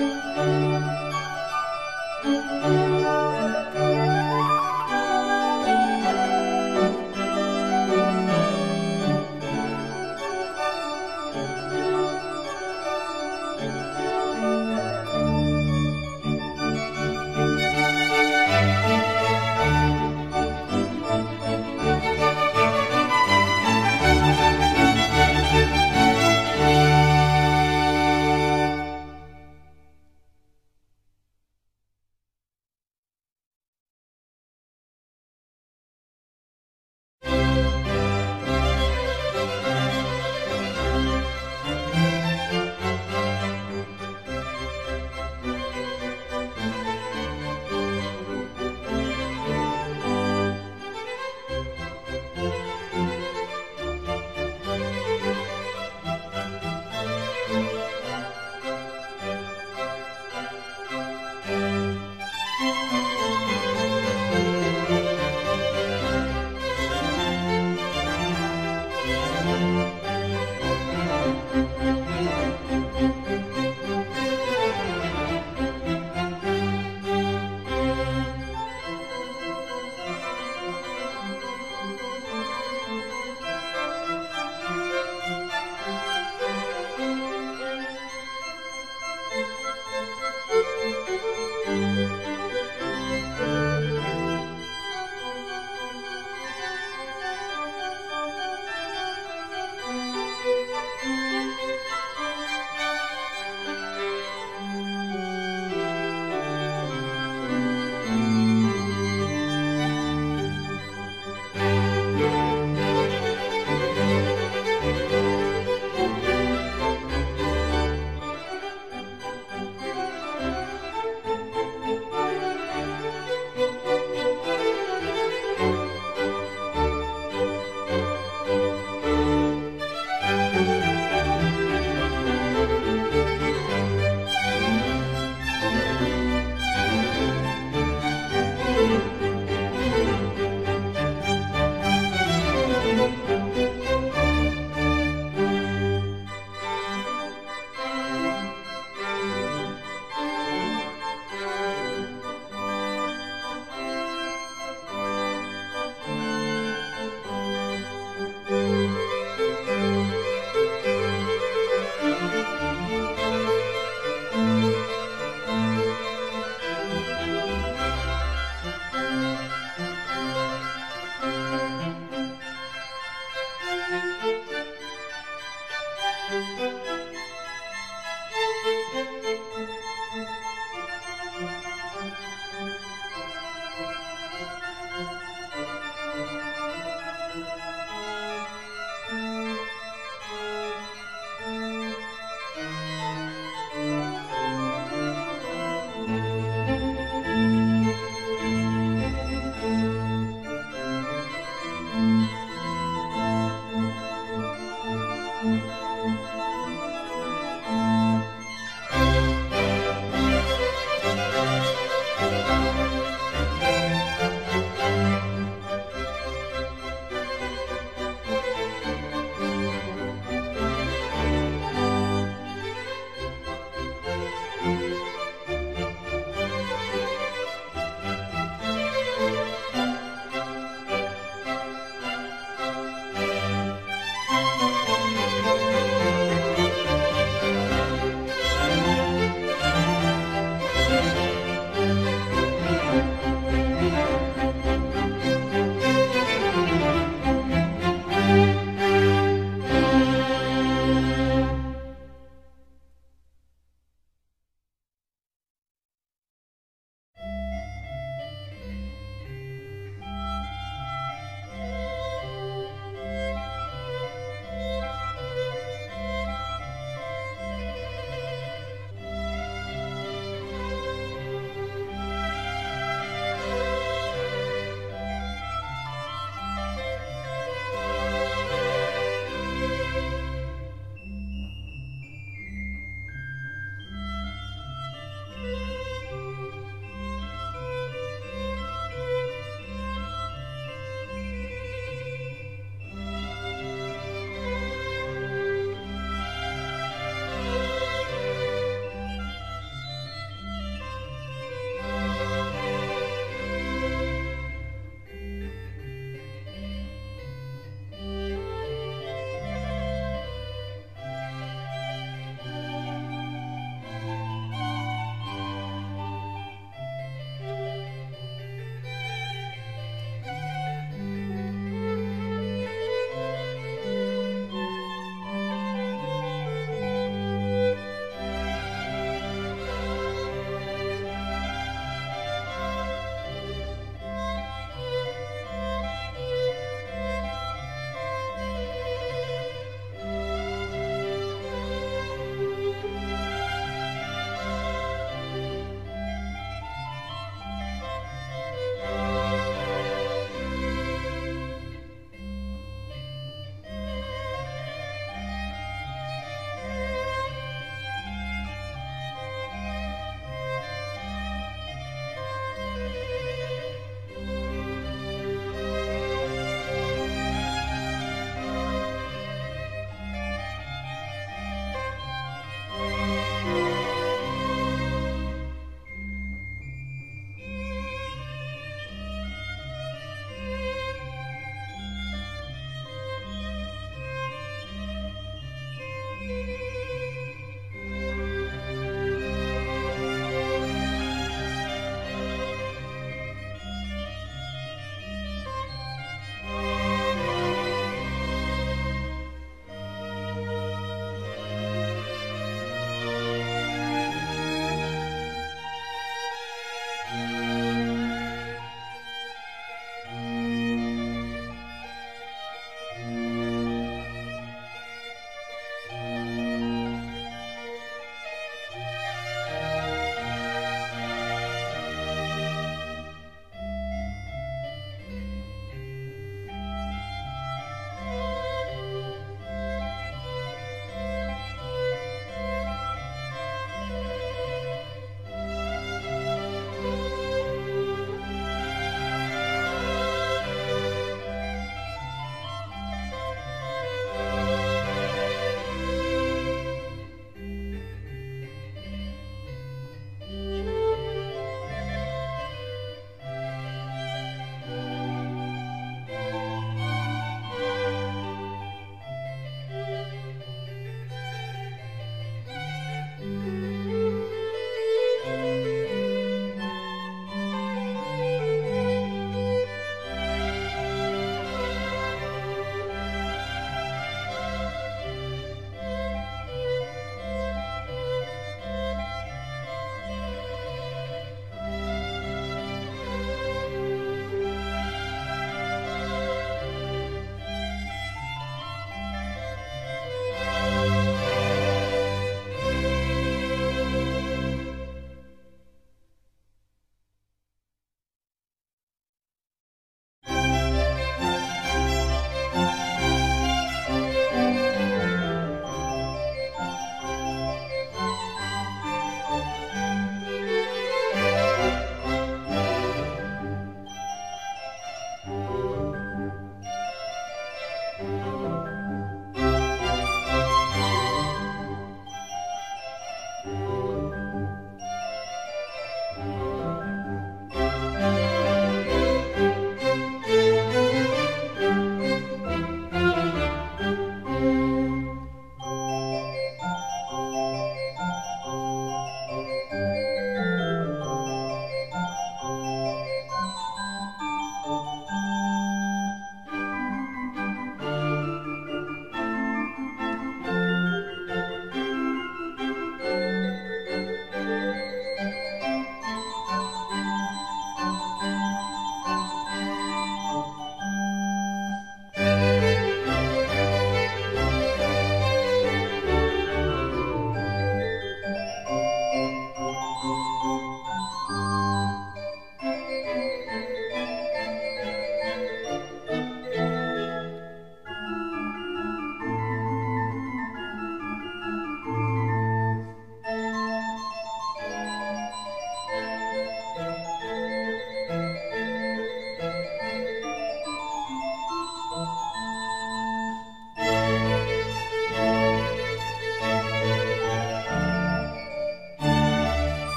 Música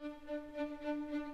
Música